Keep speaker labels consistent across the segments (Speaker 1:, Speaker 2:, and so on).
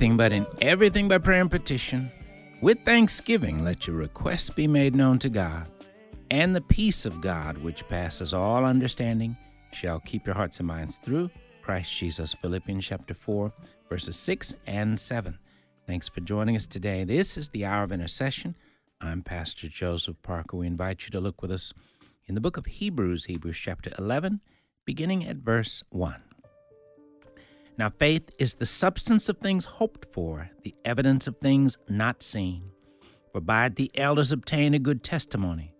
Speaker 1: Anything, but in everything by prayer and petition, with thanksgiving, let your requests be made known to God. And the peace of God, which passes all understanding, shall keep your hearts and minds through Christ Jesus. Philippians chapter 4, verses 6 and 7. Thanks for joining us today. This is the Hour of Intercession. I'm Pastor Joseph Parker. We invite you to look with us in the book of Hebrews, Hebrews chapter 11, beginning at verse 1. Now, faith is the substance of things hoped for, the evidence of things not seen. For by it the elders obtained a good testimony.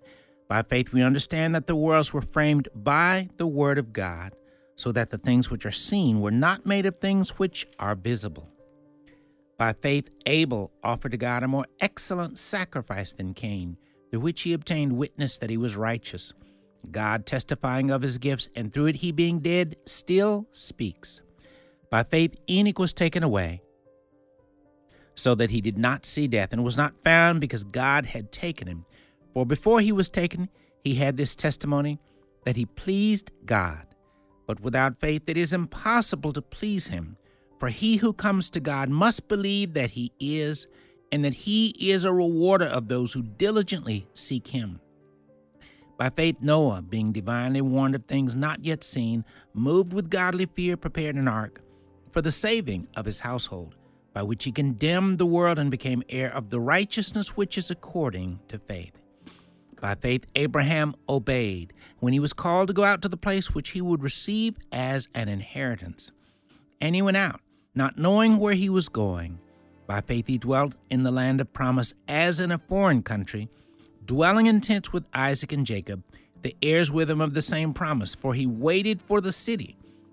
Speaker 1: By faith we understand that the worlds were framed by the Word of God, so that the things which are seen were not made of things which are visible. By faith Abel offered to God a more excellent sacrifice than Cain, through which he obtained witness that he was righteous, God testifying of his gifts, and through it he being dead still speaks. By faith, Enoch was taken away, so that he did not see death, and was not found because God had taken him. For before he was taken, he had this testimony that he pleased God. But without faith, it is impossible to please him. For he who comes to God must believe that he is, and that he is a rewarder of those who diligently seek him. By faith, Noah, being divinely warned of things not yet seen, moved with godly fear, prepared an ark for the saving of his household, by which he condemned the world and became heir of the righteousness which is according to faith. By faith, Abraham obeyed when he was called to go out to the place which he would receive as an inheritance. And he went out, not knowing where he was going. By faith, he dwelt in the land of promise as in a foreign country, dwelling in tents with Isaac and Jacob, the heirs with him of the same promise, for he waited for the city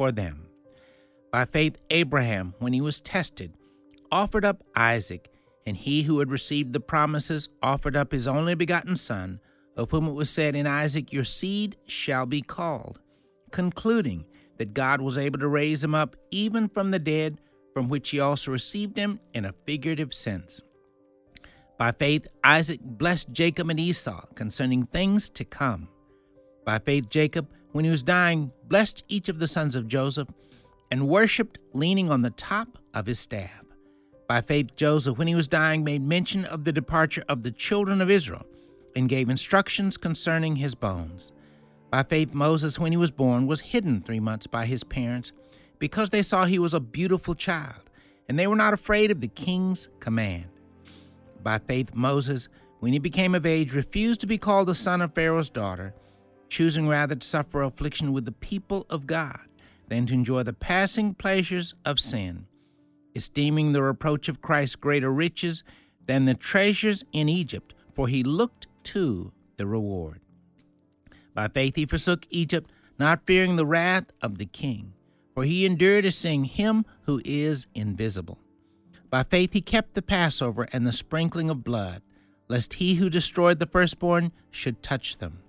Speaker 1: for them. By faith, Abraham, when he was tested, offered up Isaac, and he who had received the promises offered up his only begotten Son, of whom it was said, In Isaac your seed shall be called, concluding that God was able to raise him up even from the dead, from which he also received him in a figurative sense. By faith, Isaac blessed Jacob and Esau concerning things to come. By faith, Jacob, when he was dying, blessed each of the sons of Joseph and worshiped leaning on the top of his staff. By faith, Joseph, when he was dying, made mention of the departure of the children of Israel and gave instructions concerning his bones. By faith, Moses, when he was born, was hidden three months by his parents because they saw he was a beautiful child, and they were not afraid of the king's command. By faith, Moses, when he became of age, refused to be called the son of Pharaoh's daughter choosing rather to suffer affliction with the people of God than to enjoy the passing pleasures of sin, esteeming the reproach of Christ greater riches than the treasures in Egypt, for he looked to the reward. By faith he forsook Egypt, not fearing the wrath of the king, for he endured as seeing him who is invisible. By faith he kept the Passover and the sprinkling of blood, lest he who destroyed the firstborn should touch them.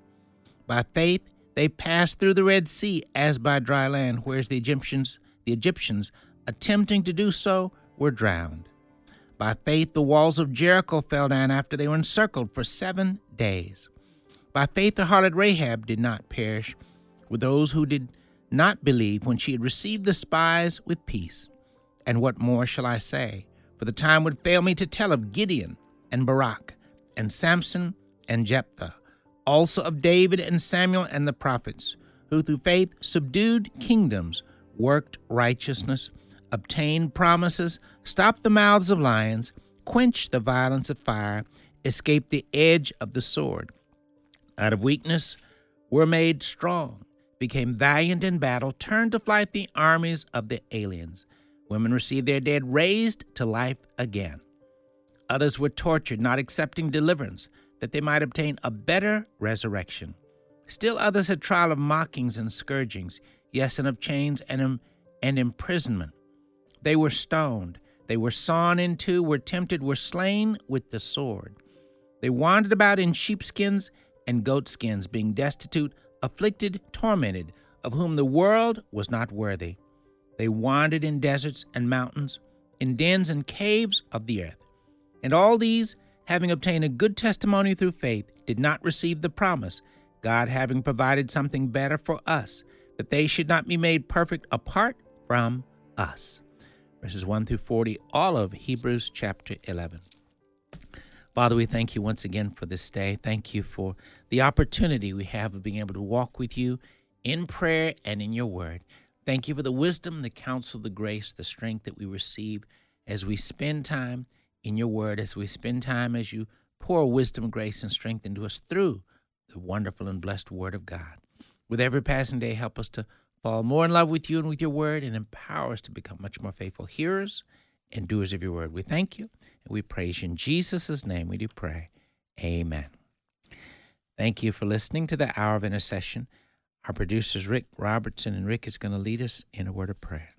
Speaker 1: By faith, they passed through the Red Sea as by dry land, whereas the Egyptians, the Egyptians, attempting to do so, were drowned. By faith, the walls of Jericho fell down after they were encircled for seven days. By faith, the harlot Rahab did not perish with those who did not believe when she had received the spies with peace. And what more shall I say? For the time would fail me to tell of Gideon and Barak and Samson and Jephthah also of David and Samuel and the prophets, who through faith subdued kingdoms, worked righteousness, obtained promises, stopped the mouths of lions, quenched the violence of fire, escaped the edge of the sword. Out of weakness were made strong, became valiant in battle, turned to flight the armies of the aliens. Women received their dead raised to life again. Others were tortured, not accepting deliverance, that they might obtain a better resurrection. Still others had trial of mockings and scourgings, yes, and of chains and, and imprisonment. They were stoned, they were sawn in two, were tempted, were slain with the sword. They wandered about in sheepskins and goatskins, being destitute, afflicted, tormented, of whom the world was not worthy. They wandered in deserts and mountains, in dens and caves of the earth. And all these, having obtained a good testimony through faith, did not receive the promise, God having provided something better for us, that they should not be made perfect apart from us verses 1 through 40, all of Hebrews chapter 11. Father, we thank you once again for this day. Thank you for the opportunity we have of being able to walk with you in prayer and in your word. Thank you for the wisdom, the counsel, the grace, the strength that we receive as we spend time in your word, as we spend time as you pour wisdom, grace, and strength into us through the wonderful and blessed word of God. With every passing day, help us to fall more in love with you and with your word, and empower us to become much more faithful hearers and doers of your word. We thank you and we praise you. In Jesus' name we do pray. Amen. Thank you for listening to the Hour of Intercession. Our producers, Rick Robertson, and Rick is going to lead us in a word of prayer.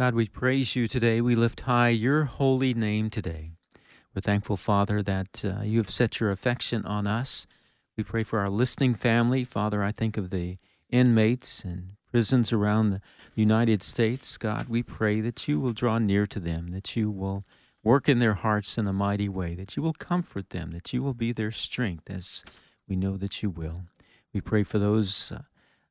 Speaker 2: God, we praise you today. We lift high your holy name today. We're thankful, Father, that uh, you have set your affection on us. We pray for our listening family. Father, I think of the inmates and prisons around the United States, God, we pray that you will draw near to them, that you will work in their hearts in a mighty way, that you will comfort them, that you will be their strength, as we know that you will. We pray for those uh,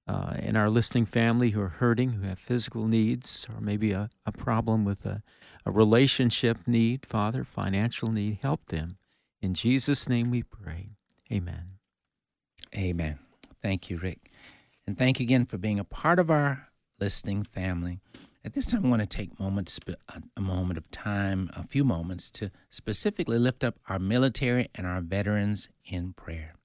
Speaker 2: uh, in our listening family who are hurting, who have physical needs, or maybe a, a problem with a, a relationship need, Father, financial need. Help them. In Jesus' name we pray. Amen.
Speaker 1: Amen. Thank you, Rick. And thank you again for being a part of our listening family. At this time, I want to take moments, a moment of time, a few moments to specifically lift up our military and our veterans in prayer.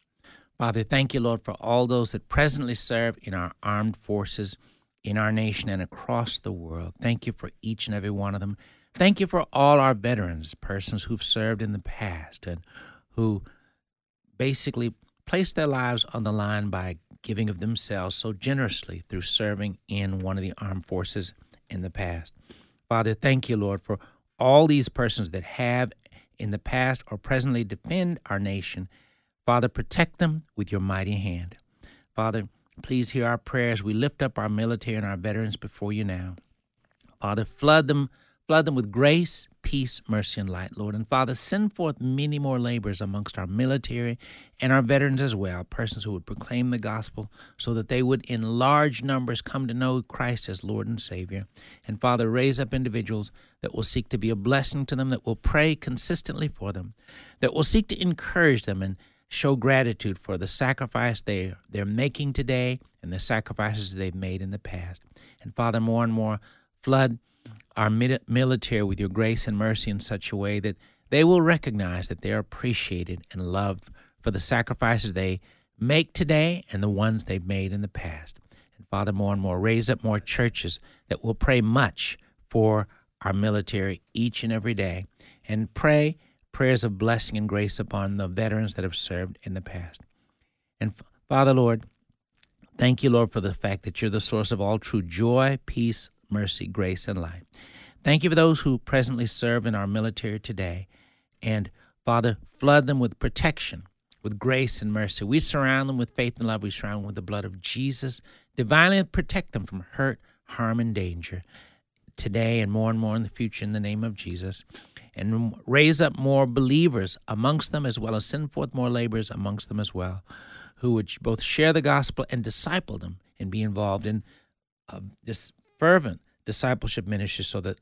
Speaker 1: Father, thank you, Lord, for all those that presently serve in our armed forces in our nation and across the world. Thank you for each and every one of them. Thank you for all our veterans, persons who've served in the past and who basically placed their lives on the line by giving of themselves so generously through serving in one of the armed forces in the past. Father, thank you, Lord, for all these persons that have in the past or presently defend our nation. Father, protect them with your mighty hand. Father, please hear our prayers. We lift up our military and our veterans before you now. Father, flood them Flood them with grace, peace, mercy, and light, Lord. And Father, send forth many more laborers amongst our military and our veterans as well, persons who would proclaim the gospel so that they would in large numbers come to know Christ as Lord and Savior. And Father, raise up individuals that will seek to be a blessing to them, that will pray consistently for them, that will seek to encourage them and show gratitude for the sacrifice they, they're making today and the sacrifices they've made in the past. And Father, more and more, flood our military with your grace and mercy in such a way that they will recognize that they are appreciated and loved for the sacrifices they make today and the ones they've made in the past. And Father, more and more, raise up more churches that will pray much for our military each and every day and pray prayers of blessing and grace upon the veterans that have served in the past. And Father, Lord, thank you, Lord, for the fact that you're the source of all true joy, peace, mercy, grace, and light. Thank you for those who presently serve in our military today. And Father, flood them with protection, with grace and mercy. We surround them with faith and love. We surround them with the blood of Jesus. Divinely protect them from hurt, harm, and danger today and more and more in the future in the name of Jesus. And raise up more believers amongst them as well as send forth more laborers amongst them as well, who would both share the gospel and disciple them and be involved in uh, this fervent discipleship ministry so that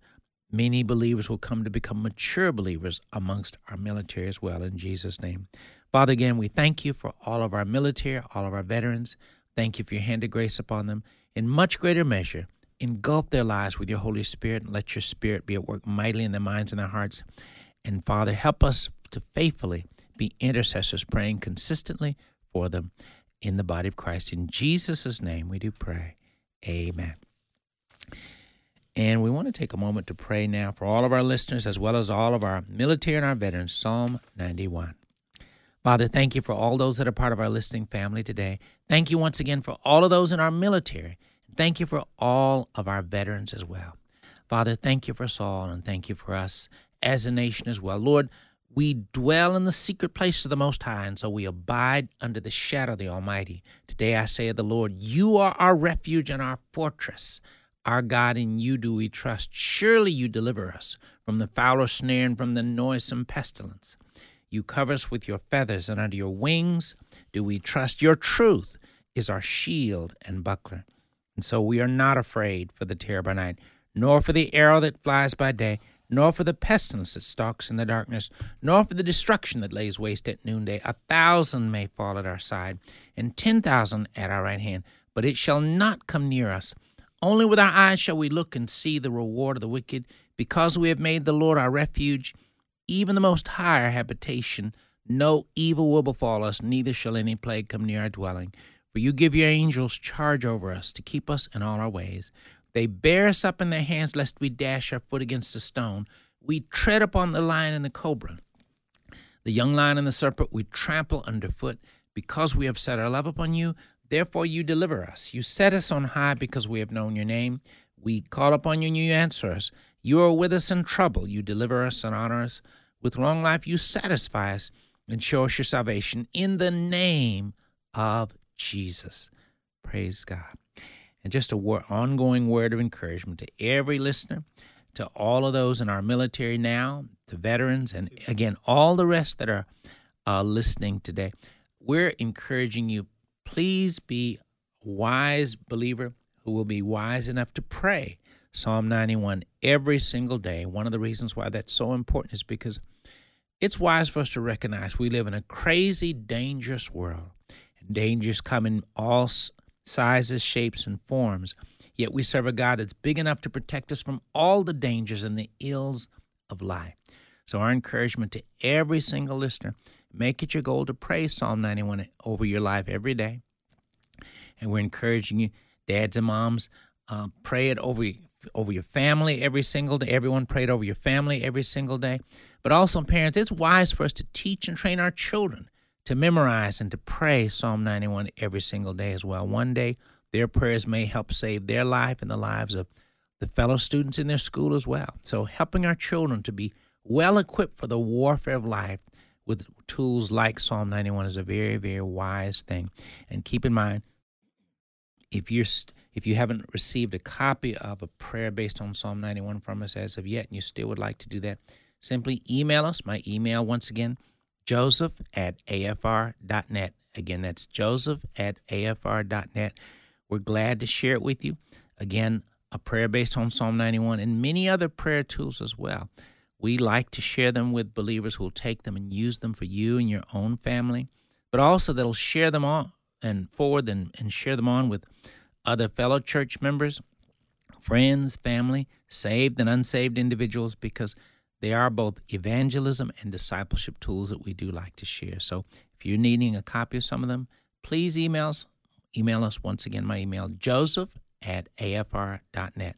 Speaker 1: many believers will come to become mature believers amongst our military as well in Jesus' name. Father, again, we thank you for all of our military, all of our veterans. Thank you for your hand of grace upon them in much greater measure engulf their lives with your Holy Spirit and let your Spirit be at work mightily in their minds and their hearts. And Father, help us to faithfully be intercessors, praying consistently for them in the body of Christ. In Jesus' name we do pray. Amen. And we want to take a moment to pray now for all of our listeners as well as all of our military and our veterans. Psalm 91. Father, thank you for all those that are part of our listening family today. Thank you once again for all of those in our military. Thank you for all of our veterans as well. Father, thank you for Saul and thank you for us as a nation as well. Lord, we dwell in the secret place of the Most High, and so we abide under the shadow of the Almighty. Today I say of the Lord, You are our refuge and our fortress. Our God, in you do we trust. Surely you deliver us from the foul snare and from the noisome pestilence. You cover us with your feathers, and under your wings do we trust. Your truth is our shield and buckler. And so we are not afraid for the terror by night, nor for the arrow that flies by day, nor for the pestilence that stalks in the darkness, nor for the destruction that lays waste at noonday. A thousand may fall at our side, and ten thousand at our right hand, but it shall not come near us. Only with our eyes shall we look and see the reward of the wicked, because we have made the Lord our refuge, even the Most High our habitation. No evil will befall us, neither shall any plague come near our dwelling. For you give your angels charge over us to keep us in all our ways. They bear us up in their hands, lest we dash our foot against a stone. We tread upon the lion and the cobra. The young lion and the serpent we trample underfoot. Because we have set our love upon you, Therefore, you deliver us. You set us on high because we have known your name. We call upon you and you answer us. You are with us in trouble. You deliver us and honor us. With long life, you satisfy us and show us your salvation in the name of Jesus. Praise God. And just a word, ongoing word of encouragement to every listener, to all of those in our military now, to veterans, and again, all the rest that are uh, listening today. We're encouraging you Please be a wise believer who will be wise enough to pray Psalm 91 every single day. One of the reasons why that's so important is because it's wise for us to recognize we live in a crazy, dangerous world. Dangers come in all sizes, shapes, and forms. Yet we serve a God that's big enough to protect us from all the dangers and the ills of life. So, our encouragement to every single listener Make it your goal to pray Psalm 91 over your life every day. And we're encouraging you, dads and moms, uh, pray it over over your family every single day. Everyone pray it over your family every single day. But also, parents, it's wise for us to teach and train our children to memorize and to pray Psalm 91 every single day as well. One day, their prayers may help save their life and the lives of the fellow students in their school as well. So, helping our children to be well equipped for the warfare of life with tools like Psalm 91 is a very, very wise thing. And keep in mind, if you're if you haven't received a copy of a prayer based on Psalm 91 from us as of yet, and you still would like to do that, simply email us. My email, once again, joseph at afr.net. Again, that's joseph at afr.net. We're glad to share it with you. Again, a prayer based on Psalm 91 and many other prayer tools as well. We like to share them with believers who will take them and use them for you and your own family, but also that'll share them on and forward and, and share them on with other fellow church members, friends, family, saved and unsaved individuals, because they are both evangelism and discipleship tools that we do like to share. So if you're needing a copy of some of them, please email us. Email us once again. My email, joseph at afr.net.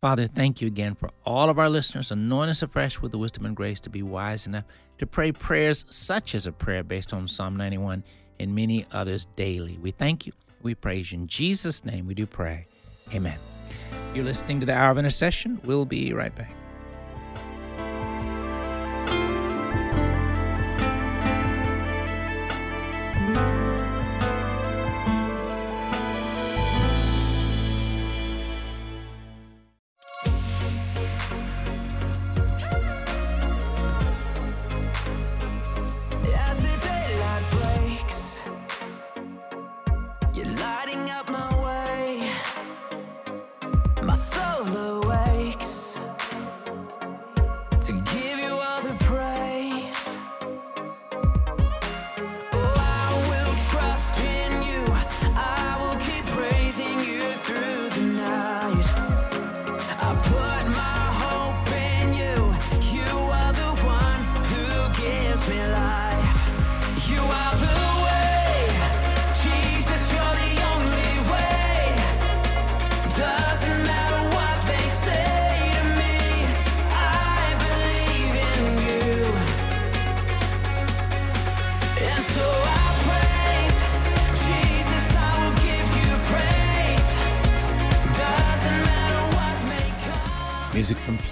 Speaker 1: Father, thank you again for all of our listeners. Anoint us afresh with the wisdom and grace to be wise enough to pray prayers such as a prayer based on Psalm 91 and many others daily. We thank you. We praise you. In Jesus' name we do pray. Amen. You're listening to the Hour of Intercession. We'll be right back.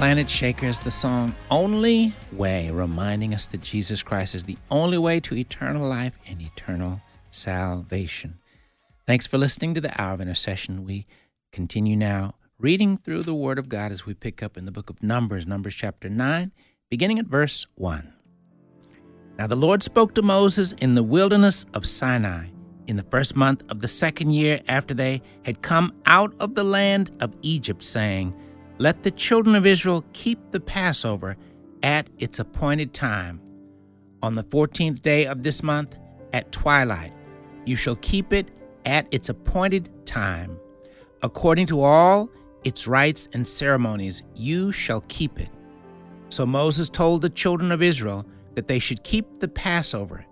Speaker 1: Planetshakers, the song Only Way, reminding us that Jesus Christ is the only way to eternal life and eternal salvation. Thanks for listening to the Hour of Intercession. We continue now reading through the Word of God as we pick up in the book of Numbers, Numbers chapter 9, beginning at verse 1. Now the Lord spoke to Moses in the wilderness of Sinai in the first month of the second year after they had come out of the land of Egypt, saying, let the children of Israel keep the Passover at its appointed time. On the fourteenth day of this month, at twilight, you shall keep it at its appointed time. According to all its rites and ceremonies, you shall keep it. So Moses told the children of Israel that they should keep the Passover,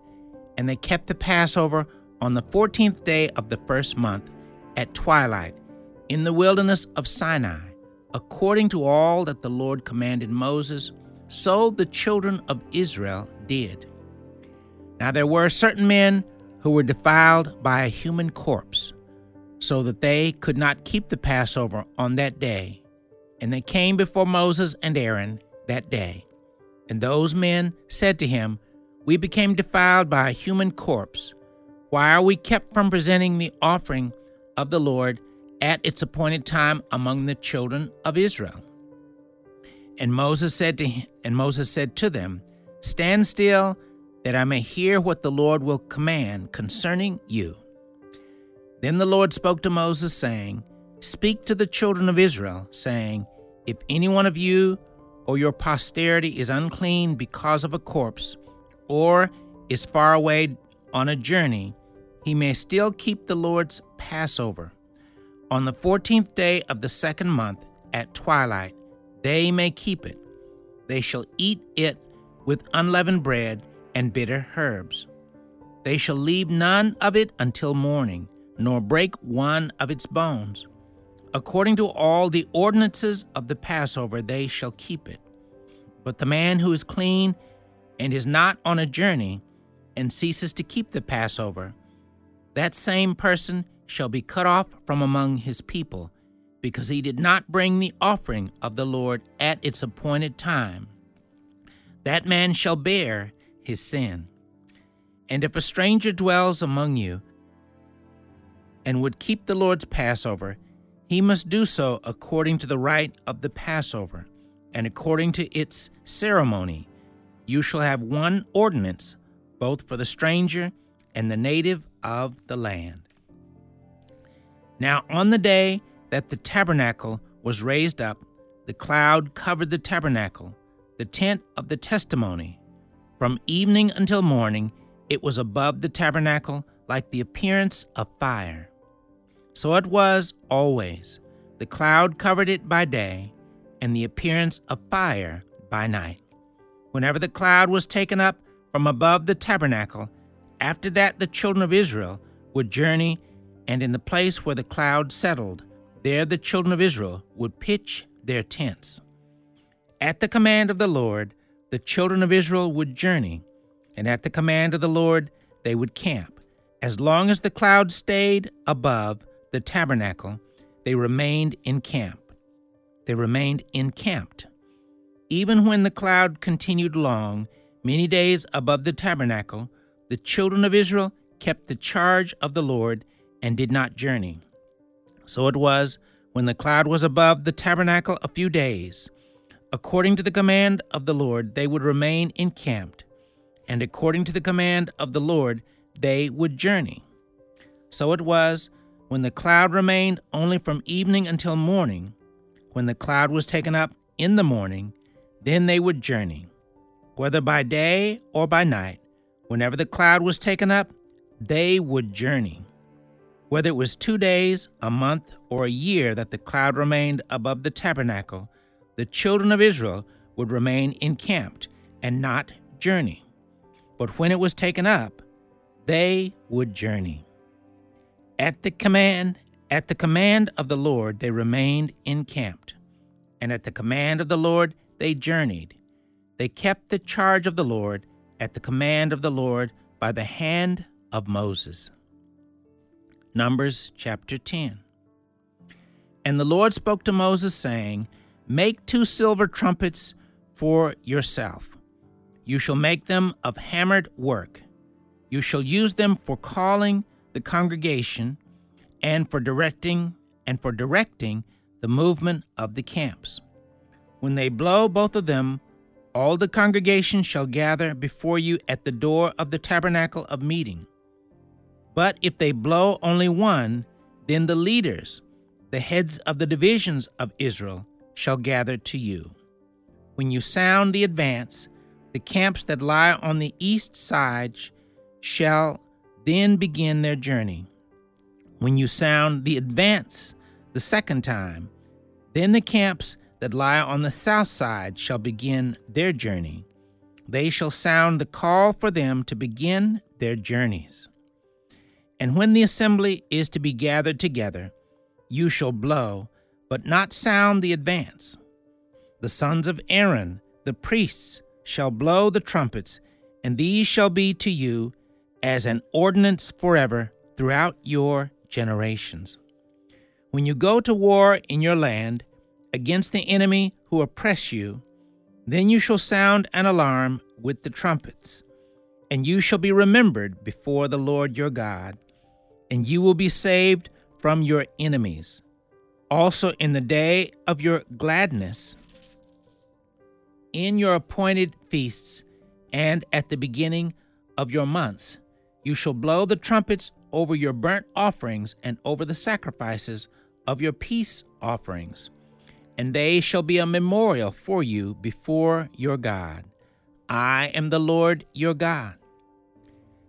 Speaker 1: and they kept the Passover on the fourteenth day of the first month at twilight in the wilderness of Sinai according to all that the Lord commanded Moses, so the children of Israel did. Now there were certain men who were defiled by a human corpse, so that they could not keep the Passover on that day. And they came before Moses and Aaron that day. And those men said to him, We became defiled by a human corpse. Why are we kept from presenting the offering of the Lord at its appointed time among the children of Israel. And Moses said to him, and Moses said to them, Stand still, that I may hear what the Lord will command concerning you. Then the Lord spoke to Moses, saying, Speak to the children of Israel, saying, If any one of you or your posterity is unclean because of a corpse, or is far away on a journey, he may still keep the Lord's Passover on the fourteenth day of the second month, at twilight, they may keep it. They shall eat it with unleavened bread and bitter herbs. They shall leave none of it until morning, nor break one of its bones. According to all the ordinances of the Passover, they shall keep it. But the man who is clean and is not on a journey and ceases to keep the Passover, that same person shall be cut off from among his people, because he did not bring the offering of the Lord at its appointed time. That man shall bear his sin. And if a stranger dwells among you and would keep the Lord's Passover, he must do so according to the rite of the Passover and according to its ceremony. You shall have one ordinance, both for the stranger and the native of the land. Now, on the day that the tabernacle was raised up, the cloud covered the tabernacle, the tent of the testimony. From evening until morning, it was above the tabernacle like the appearance of fire. So it was always. The cloud covered it by day, and the appearance of fire by night. Whenever the cloud was taken up from above the tabernacle, after that the children of Israel would journey and in the place where the cloud settled, there the children of Israel would pitch their tents. At the command of the Lord, the children of Israel would journey, and at the command of the Lord, they would camp. As long as the cloud stayed above the tabernacle, they remained in camp. They remained encamped. Even when the cloud continued long, many days above the tabernacle, the children of Israel kept the charge of the Lord and did not journey. So it was when the cloud was above the tabernacle a few days. According to the command of the Lord, they would remain encamped, and according to the command of the Lord, they would journey. So it was when the cloud remained only from evening until morning. When the cloud was taken up in the morning, then they would journey. Whether by day or by night, whenever the cloud was taken up, they would journey. Whether it was two days, a month, or a year that the cloud remained above the tabernacle, the children of Israel would remain encamped and not journey. But when it was taken up, they would journey. At the command, at the command of the Lord, they remained encamped, and at the command of the Lord, they journeyed. They kept the charge of the Lord at the command of the Lord by the hand of Moses. Numbers chapter 10. And the Lord spoke to Moses, saying, Make two silver trumpets for yourself. You shall make them of hammered work. You shall use them for calling the congregation and for directing and for directing the movement of the camps. When they blow both of them, all the congregation shall gather before you at the door of the tabernacle of meeting. But if they blow only one, then the leaders, the heads of the divisions of Israel, shall gather to you. When you sound the advance, the camps that lie on the east side shall then begin their journey. When you sound the advance the second time, then the camps that lie on the south side shall begin their journey. They shall sound the call for them to begin their journeys. And when the assembly is to be gathered together, you shall blow but not sound the advance. The sons of Aaron, the priests, shall blow the trumpets, and these shall be to you as an ordinance forever throughout your generations. When you go to war in your land against the enemy who oppress you, then you shall sound an alarm with the trumpets, and you shall be remembered before the Lord your God, and you will be saved from your enemies. Also, in the day of your gladness, in your appointed feasts, and at the beginning of your months, you shall blow the trumpets over your burnt offerings and over the sacrifices of your peace offerings, and they shall be a memorial for you before your God. I am the Lord your God.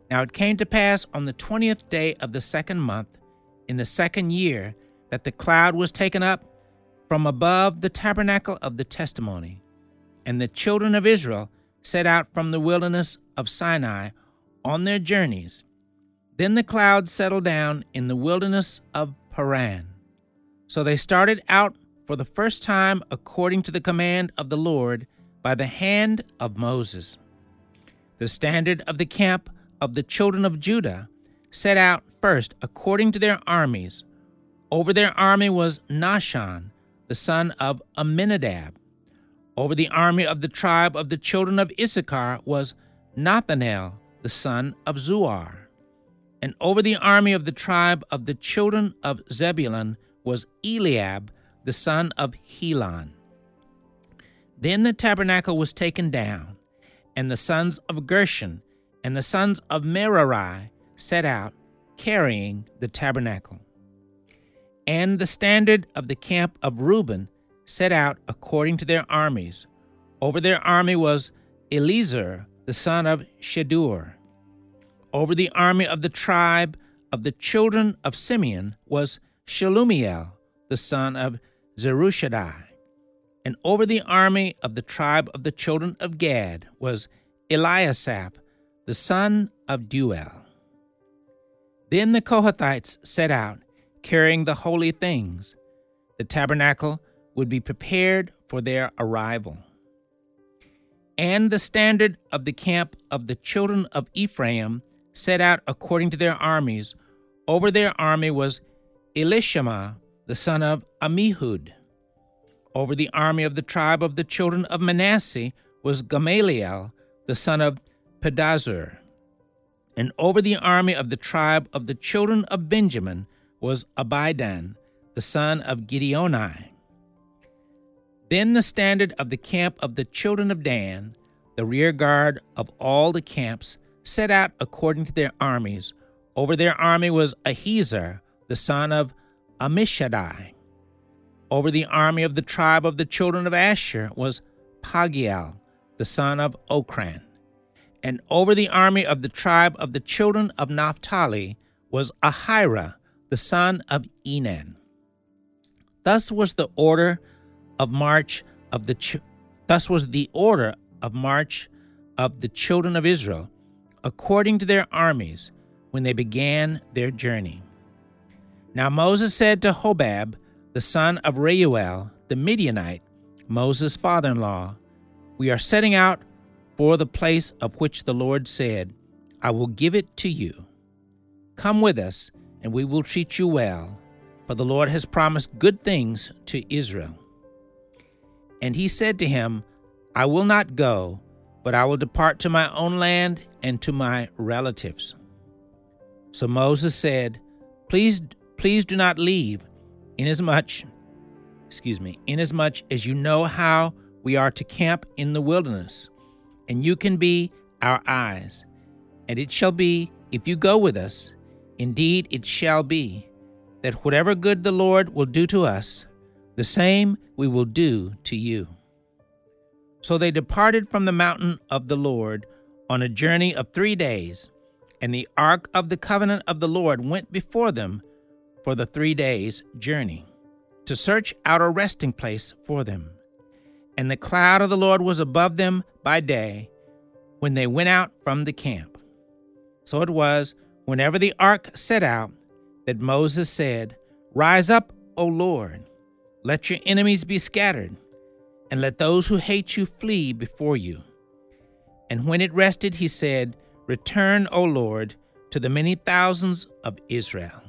Speaker 1: Now it came to pass on the twentieth day of the second month, in the second year, that the cloud was taken up from above the tabernacle of the testimony. And the children of Israel set out from the wilderness of Sinai on their journeys. Then the cloud settled down in the wilderness of Paran. So they started out for the first time according to the command of the Lord by the hand of Moses. The standard of the camp of the children of Judah set out first according to their armies over their army was Nahshon, the son of Amminadab. Over the army of the tribe of the children of Issachar was Nethanel, the son of Zuar. And over the army of the tribe of the children of Zebulun was Eliab, the son of Helon. Then the tabernacle was taken down, and the sons of Gershon and the sons of Merari set out, carrying the tabernacle. And the standard of the camp of Reuben set out according to their armies. Over their army was Eleazar, the son of Shedeur. Over the army of the tribe of the children of Simeon was Shelumiel, the son of Zurishaddai. And over the army of the tribe of the children of Gad was Eliasaph, the son of Deuel. Then the Kohathites set out carrying the holy things. The tabernacle would be prepared for their arrival. And the standard of the camp of the children of Ephraim set out according to their armies. Over their army was Elishama, the son of Ammihud. Over the army of the tribe of the children of Manasseh was Gamaliel, the son of Pedahzur. And over the army of the tribe of the children of Benjamin was Abidan, the son of Gideoni. Then the standard of the camp of the children of Dan, the rear guard of all the camps, set out according to their armies. Over their army was Ahiezer, the son of Ammishaddai. Over the army of the tribe of the children of Asher was Pagiel, the son of Ocran. And over the army of the tribe of the children of Naphtali was Ahira, the son of Enan. Thus was the order of march of the ch- thus was the order of march of the children of Israel according to their armies when they began their journey. Now Moses said to Hobab, the son of Reuel, the Midianite, Moses' father in law, We are setting out for the place of which the Lord said, I will give it to you. Come with us, and we will treat you well, for the Lord has promised good things to Israel. And he said to him, I will not go, but I will depart to my own land and to my relatives. So Moses said, Please, please do not leave, inasmuch, excuse me, inasmuch as you know how we are to camp in the wilderness, and you can be our eyes. And it shall be, if you go with us, indeed it shall be, that whatever good the Lord will do to us, the same we will do to you. So they departed from the mountain of the Lord on a journey of three days, and the ark of the covenant of the Lord went before them for the three days' journey, to search out a resting place for them. And the cloud of the Lord was above them by day when they went out from the camp. So it was, whenever the ark set out, that Moses said, Rise up, O Lord, let your enemies be scattered, and let those who hate you flee before you. And when it rested, he said, Return, O Lord, to the many thousands of Israel.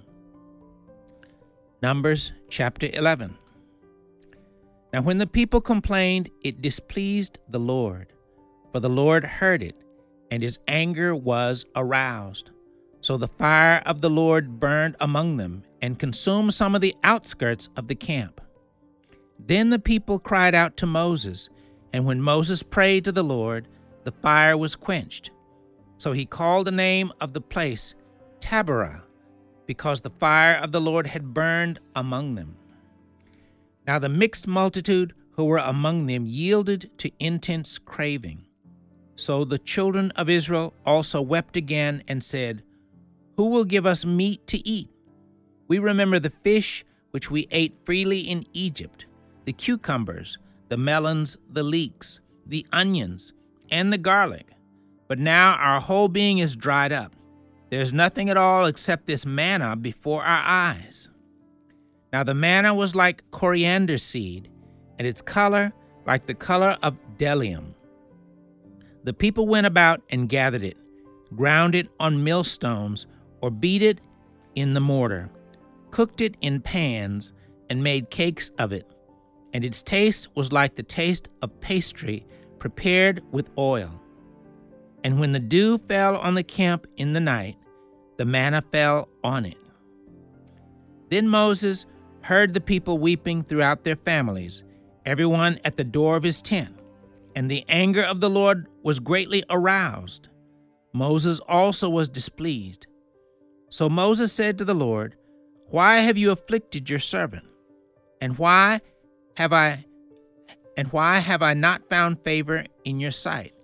Speaker 1: Numbers chapter 11. Now, when the people complained, it displeased the Lord, for the Lord heard it, and his anger was aroused. So the fire of the Lord burned among them and consumed some of the outskirts of the camp. Then the people cried out to Moses, and when Moses prayed to the Lord, the fire was quenched. So he called the name of the place Taberah, because the fire of the Lord had burned among them. Now the mixed multitude who were among them yielded to intense craving. So the children of Israel also wept again and said, Who will give us meat to eat? We remember the fish which we ate freely in Egypt, the cucumbers, the melons, the leeks, the onions, and the garlic. But now our whole being is dried up. There's nothing at all except this manna before our eyes. Now the manna was like coriander seed, and its color like the color of bdellium. The people went about and gathered it, ground it on millstones, or beat it in the mortar, cooked it in pans, and made cakes of it. And its taste was like the taste of pastry prepared with oil. And when the dew fell on the camp in the night, the manna fell on it. Then Moses heard the people weeping throughout their families, everyone at the door of his tent, and the anger of the Lord was greatly aroused. Moses also was displeased. So Moses said to the Lord, Why have you afflicted your servant? And why have I and why have I not found favor in your sight,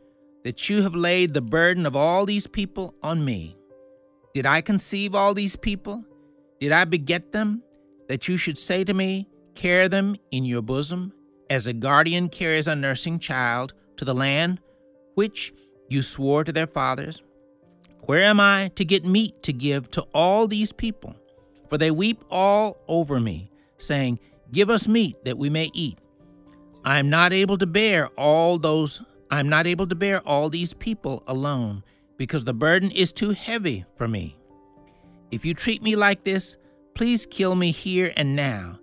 Speaker 1: that you have laid the burden of all these people on me? Did I conceive all these people? Did I beget them? That you should say to me, Carry them in your bosom, as a guardian carries a nursing child to the land which you swore to their fathers? Where am I to get meat to give to all these people? For they weep all over me, saying, Give us meat that we may eat. I am not able to bear all those I am not able to bear all these people alone because the burden is too heavy for me. If you treat me like this, please kill me here and now,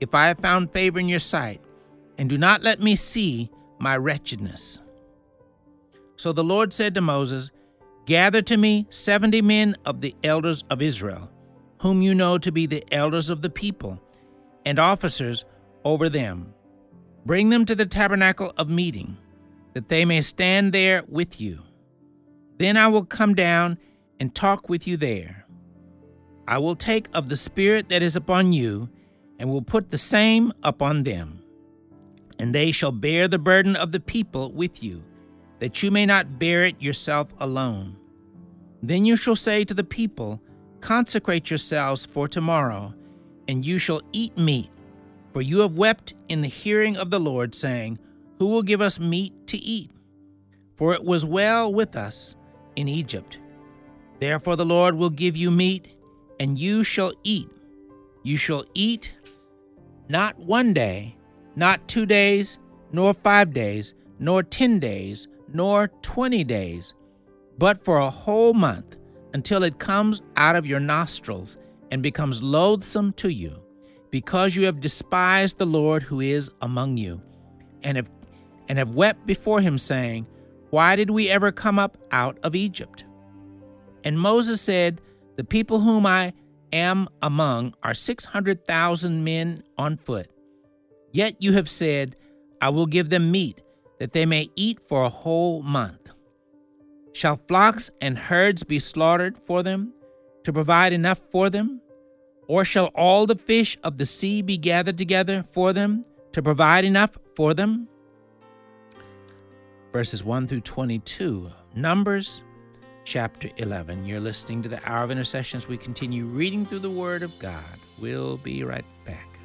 Speaker 1: if I have found favor in your sight, and do not let me see my wretchedness. So the Lord said to Moses, Gather to me seventy men of the elders of Israel, whom you know to be the elders of the people, and officers over them. Bring them to the tabernacle of meeting, that they may stand there with you. Then I will come down and talk with you there. I will take of the Spirit that is upon you, and will put the same upon them. And they shall bear the burden of the people with you, that you may not bear it yourself alone. Then you shall say to the people, Consecrate yourselves for tomorrow, and you shall eat meat. For you have wept in the hearing of the Lord, saying, Who will give us meat to eat? For it was well with us in Egypt. Therefore the Lord will give you meat, and you shall eat. You shall eat not one day, not two days, nor five days, nor ten days, nor twenty days, but for a whole month, until it comes out of your nostrils and becomes loathsome to you, because you have despised the Lord who is among you, and have and have wept before him, saying, Why did we ever come up out of Egypt? And Moses said, The people whom I am among are six hundred thousand men on foot. Yet you have said, I will give them meat, that they may eat for a whole month. Shall flocks and herds be slaughtered for them, to provide enough for them? Or shall all the fish of the sea be gathered together for them, to provide enough for them? Verses 1 through 22, Numbers chapter 11. You're listening to the Hour of Intercession as we continue reading through the Word of God. We'll be right back.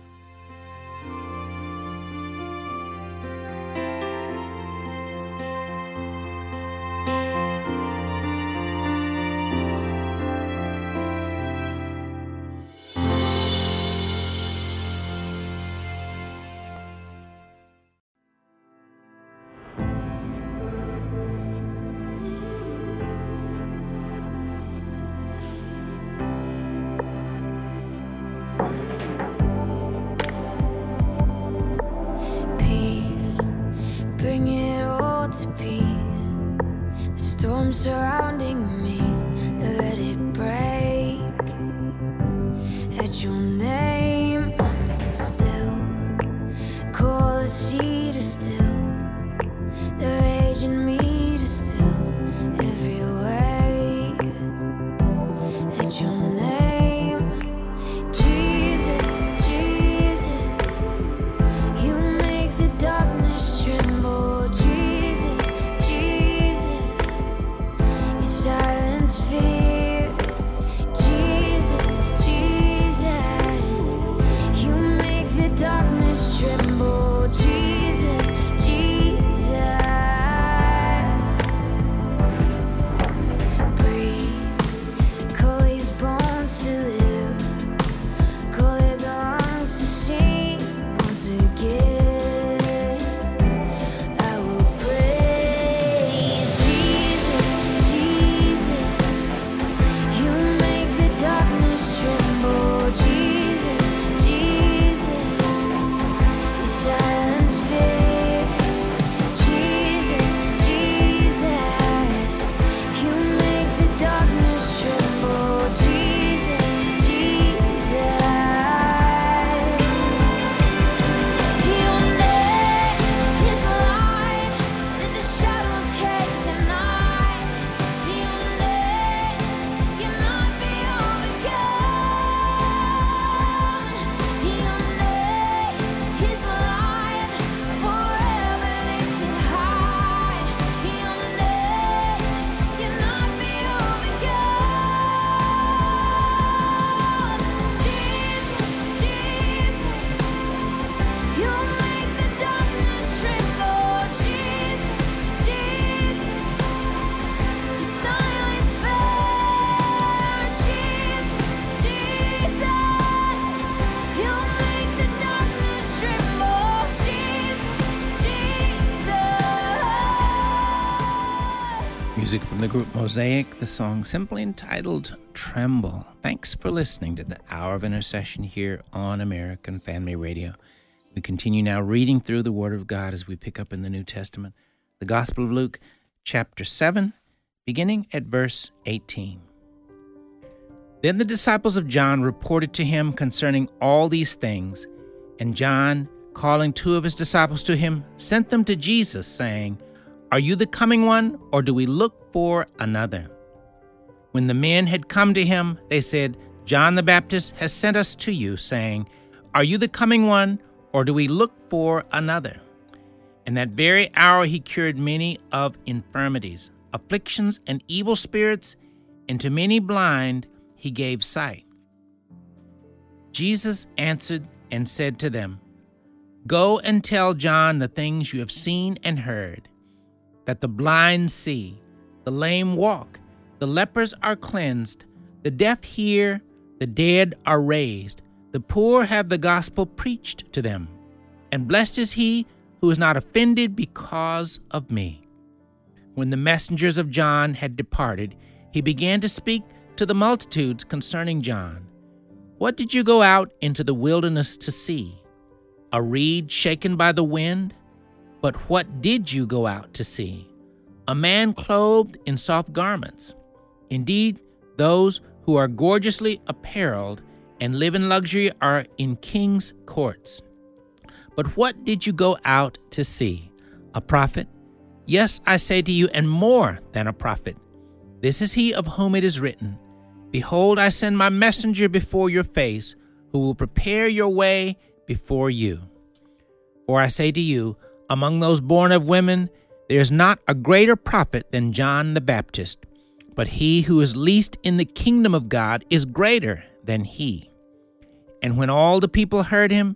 Speaker 1: Mosaic, the song simply entitled Tremble. Thanks for listening to the Hour of Intercession here on American Family Radio. We continue now reading through the Word of God as we pick up in the New Testament, the Gospel of Luke, chapter 7, beginning at verse 18. Then the disciples of John reported to him concerning all these things, and John, calling two of his disciples to him, sent them to Jesus, saying, Are you the coming one, or do we look for another? When the men had come to him, they said, John the Baptist has sent us to you, saying, Are you the coming one, or do we look for another? In that very hour he cured many of infirmities, afflictions, and evil spirits, and to many blind he gave sight. Jesus answered and said to them, Go and tell John the things you have seen and heard that the blind see, the lame walk, the lepers are cleansed, the deaf hear, the dead are raised, the poor have the gospel preached to them. And blessed is he who is not offended because of me. When the messengers of John had departed, he began to speak to the multitudes concerning John. What did you go out into the wilderness to see? A reed shaken by the wind? But what did you go out to see? A man clothed in soft garments. Indeed, those who are gorgeously apparelled and live in luxury are in king's courts. But what did you go out to see? A prophet? Yes, I say to you, and more than a prophet. This is he of whom it is written Behold, I send my messenger before your face, who will prepare your way before you. For I say to you, among those born of women, there is not a greater prophet than John the Baptist, but he who is least in the kingdom of God is greater than he. And when all the people heard him,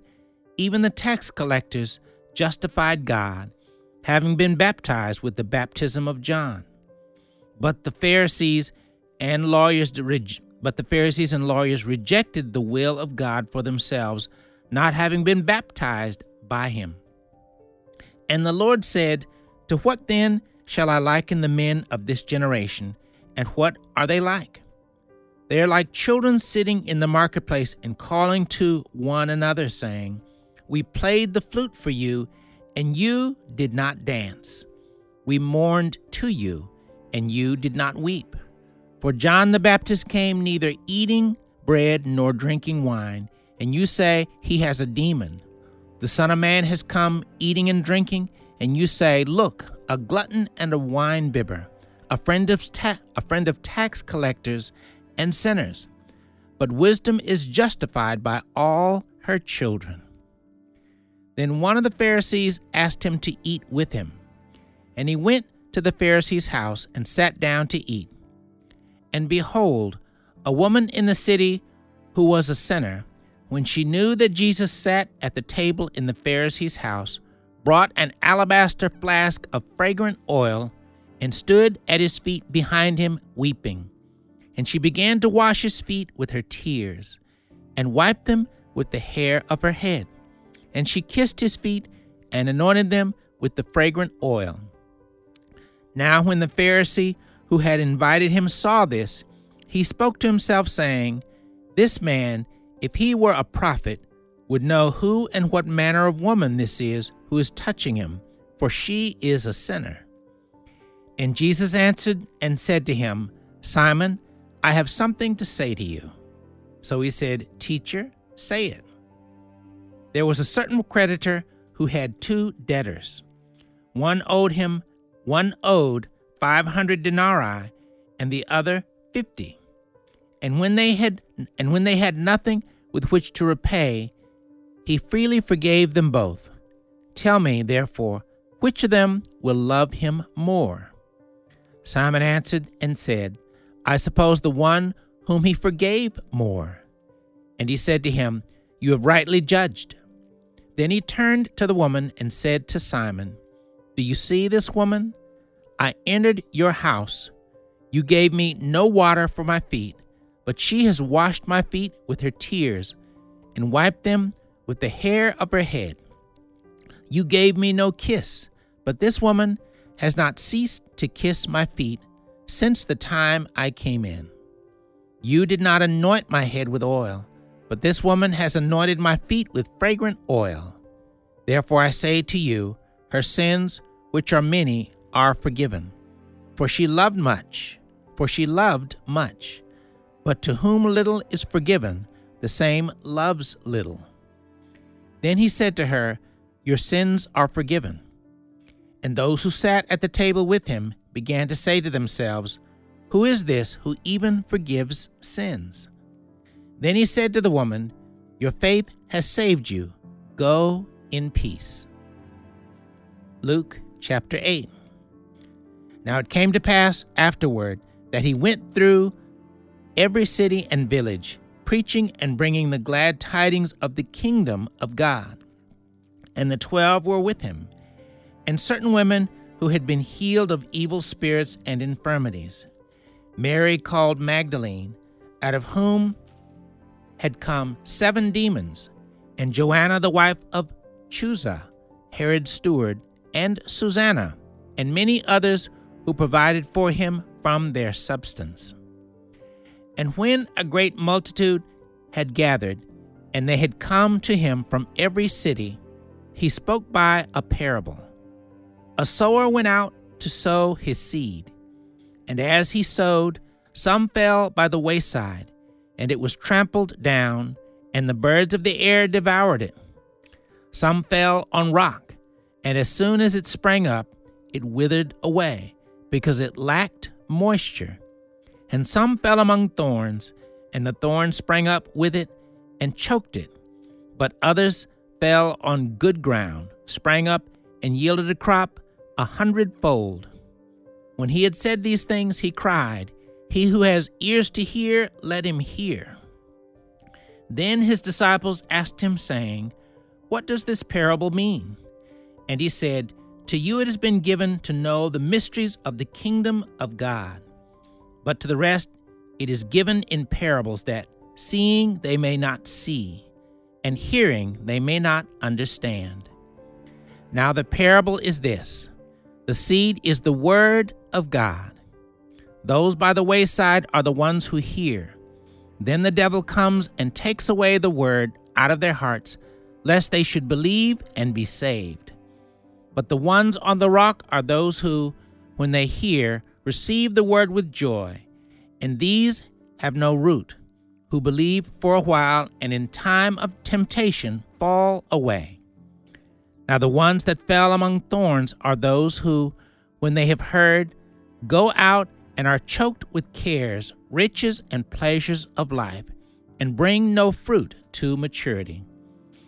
Speaker 1: even the tax collectors justified God, having been baptized with the baptism of John. But the Pharisees and lawyers but the Pharisees and lawyers rejected the will of God for themselves, not having been baptized by him. And the Lord said, To what then shall I liken the men of this generation, and what are they like? They are like children sitting in the marketplace and calling to one another, saying, We played the flute for you, and you did not dance. We mourned to you, and you did not weep. For John the Baptist came neither eating bread nor drinking wine, and you say he has a demon. The Son of Man has come eating and drinking, and you say, Look, a glutton and a wine bibber, a friend of ta- a friend of tax collectors and sinners. But wisdom is justified by all her children. Then one of the Pharisees asked him to eat with him, and he went to the Pharisee's house and sat down to eat. And behold, a woman in the city who was a sinner, when she knew that Jesus sat at the table in the Pharisee's house, brought an alabaster flask of fragrant oil and stood at his feet behind him, weeping. And she began to wash his feet with her tears and wiped them with the hair of her head. And she kissed his feet and anointed them with the fragrant oil. Now, when the Pharisee who had invited him saw this, he spoke to himself, saying, This man, if he were a prophet, would know who and what manner of woman this is who is touching him, for she is a sinner. And Jesus answered and said to him, Simon, I have something to say to you. So he said, Teacher, say it. There was a certain creditor who had two debtors. One owed him, one owed 500 denarii and the other 50. And when they had and when they had nothing with which to repay, he freely forgave them both. Tell me, therefore, which of them will love him more? Simon answered and said, I suppose the one whom he forgave more. And he said to him, You have rightly judged. Then he turned to the woman and said to Simon, Do you see this woman? I entered your house. You gave me no water for my feet, but she has washed my feet with her tears and wiped them with the hair of her head. You gave me no kiss, but this woman has not ceased to kiss my feet since the time I came in. You did not anoint my head with oil, but this woman has anointed my feet with fragrant oil. Therefore I say to you, her sins, which are many, are forgiven. For she loved much, for she loved much. But to whom little is forgiven, the same loves little. Then he said to her, Your sins are forgiven. And those who sat at the table with him began to say to themselves, Who is this who even forgives sins? Then he said to the woman, Your faith has saved you. Go in peace. Luke chapter 8. Now it came to pass afterward that he went through every city and village, preaching and bringing the glad tidings of the kingdom of God. And the twelve were with him, and certain women who had been healed of evil spirits and infirmities. Mary called Magdalene, out of whom had come seven demons, and Joanna the wife of Chuza, Herod's steward, and Susanna, and many others who provided for him from their substance. And when a great multitude had gathered, and they had come to him from every city, he spoke by a parable. A sower went out to sow his seed, and as he sowed, some fell by the wayside, and it was trampled down, and the birds of the air devoured it. Some fell on rock, and as soon as it sprang up, it withered away, because it lacked moisture. And some fell among thorns, and the thorns sprang up with it and choked it. But others fell on good ground, sprang up, and yielded a crop a hundredfold. When he had said these things, he cried, He who has ears to hear, let him hear. Then his disciples asked him, saying, What does this parable mean? And he said, To you it has been given to know the mysteries of the kingdom of God. But to the rest it is given in parables that, seeing they may not see, and hearing they may not understand. Now the parable is this the seed is the word of God. Those by the wayside are the ones who hear. Then the devil comes and takes away the word out of their hearts, lest they should believe and be saved. But the ones on the rock are those who, when they hear, receive the word with joy. And these have no root, who believe for a while and in time of temptation fall away. Now, the ones that fell among thorns are those who, when they have heard, go out and are choked with cares, riches, and pleasures of life, and bring no fruit to maturity.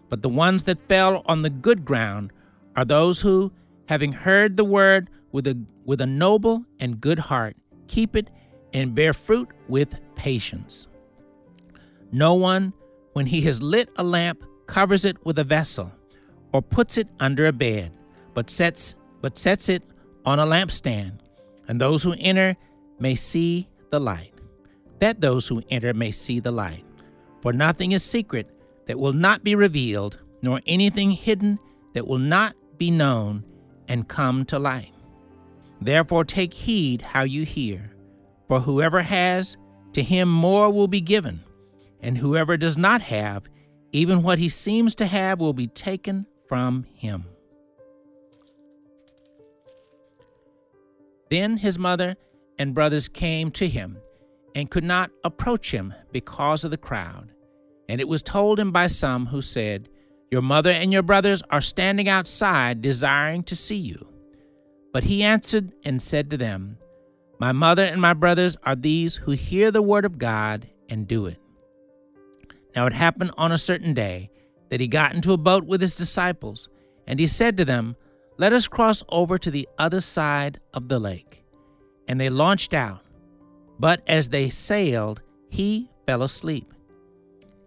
Speaker 1: But the ones that fell on the good ground are those who, having heard the word with a, with a noble and good heart, keep it and bear fruit with patience. No one, when he has lit a lamp, covers it with a vessel or puts it under a bed, but sets but sets it on a lampstand, and those who enter may see the light. That those who enter may see the light. For nothing is secret that will not be revealed, nor anything hidden that will not be known and come to light. Therefore take heed how you hear, for whoever has, to him more will be given, and whoever does not have, even what he seems to have will be taken from him. Then his mother and brothers came to him and could not approach him because of the crowd. And it was told him by some who said, Your mother and your brothers are standing outside desiring to see you. But he answered and said to them, My mother and my brothers are these who hear the word of God and do it. Now it happened on a certain day that he got into a boat with his disciples, and he said to them, Let us cross over to the other side of the lake. And they launched out. But as they sailed, he fell asleep.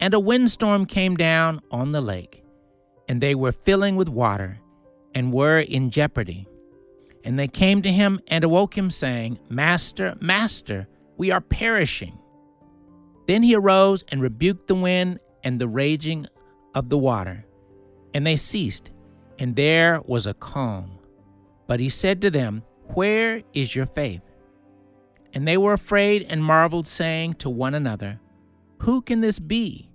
Speaker 1: And a windstorm came down on the lake, and they were filling with water, and were in jeopardy. And they came to him and awoke him, saying, Master, Master, we are perishing. Then he arose and rebuked the wind and the raging of the water, and they ceased, and there was a calm. But he said to them, Where is your faith? And they were afraid and marveled, saying to one another, Who can this be?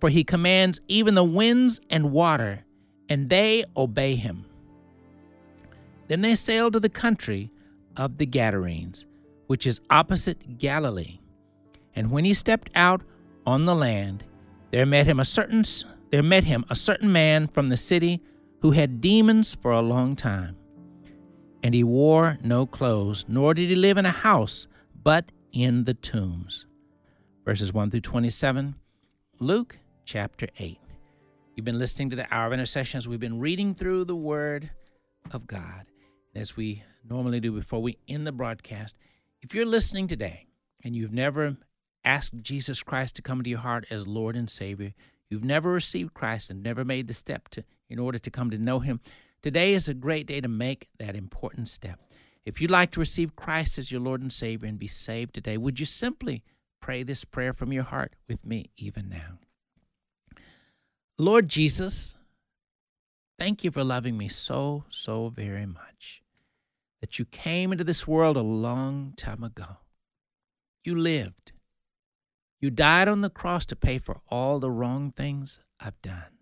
Speaker 1: For he commands even the winds and water, and they obey him. Then they sailed to the country of the Gadarenes, which is opposite Galilee. And when he stepped out on the land, there met him a certain there met him a certain man from the city who had demons for a long time. And he wore no clothes, nor did he live in a house, but in the tombs. Verses 1 through 27, Luke chapter 8. You've been listening to the Hour of Intercession as we've been reading through the Word of God. As we normally do before we end the broadcast, if you're listening today and you've never asked Jesus Christ to come into your heart as Lord and Savior, you've never received Christ and never made the step to in order to come to know him, today is a great day to make that important step. If you'd like to receive Christ as your Lord and Savior and be saved today, would you simply pray this prayer from your heart with me even now? Lord Jesus, thank you for loving me so, so very much that you came into this world a long time ago. You lived. You died on the cross to pay for all the wrong things I've done.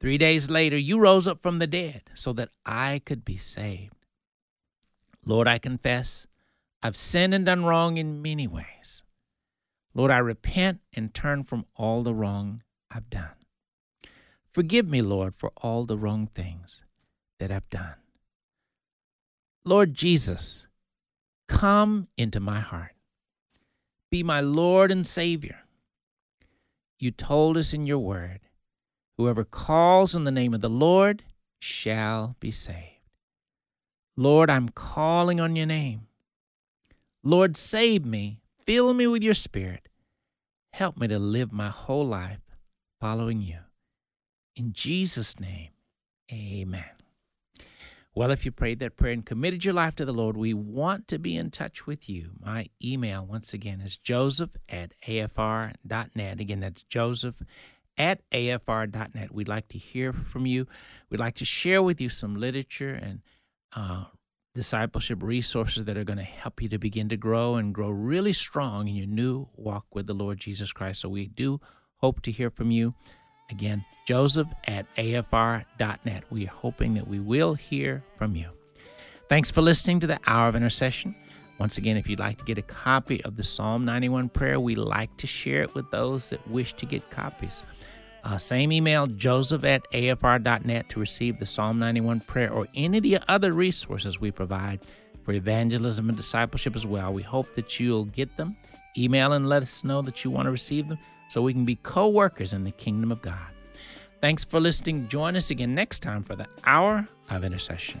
Speaker 1: Three days later, you rose up from the dead so that I could be saved. Lord, I confess I've sinned and done wrong in many ways. Lord, I repent and turn from all the wrong I've done. Forgive me, Lord, for all the wrong things that I've done. Lord Jesus, come into my heart. Be my Lord and Savior. You told us in your word, whoever calls on the name of the Lord shall be saved. Lord, I'm calling on your name. Lord, save me. Fill me with your spirit. Help me to live my whole life following you. In Jesus' name, amen. Well, if you prayed that prayer and committed your life to the Lord, we want to be in touch with you. My email, once again, is joseph at afr.net. Again, that's joseph at afr.net. We'd like to hear from you. We'd like to share with you some literature and uh, discipleship resources that are going to help you to begin to grow and grow really strong in your new walk with the Lord Jesus Christ. So we do hope to hear from you. Again, joseph at afr.net. We are hoping that we will hear from you. Thanks for listening to the Hour of Intercession. Once again, if you'd like to get a copy of the Psalm 91 prayer, we like to share it with those that wish to get copies. Uh, same email, joseph at afr.net to receive the Psalm 91 prayer or any of the other resources we provide for evangelism and discipleship as well. We hope that you'll get them. Email and let us know that you want to receive them so we can be co workers in the kingdom of God. Thanks for listening. Join us again next time for the Hour of Intercession.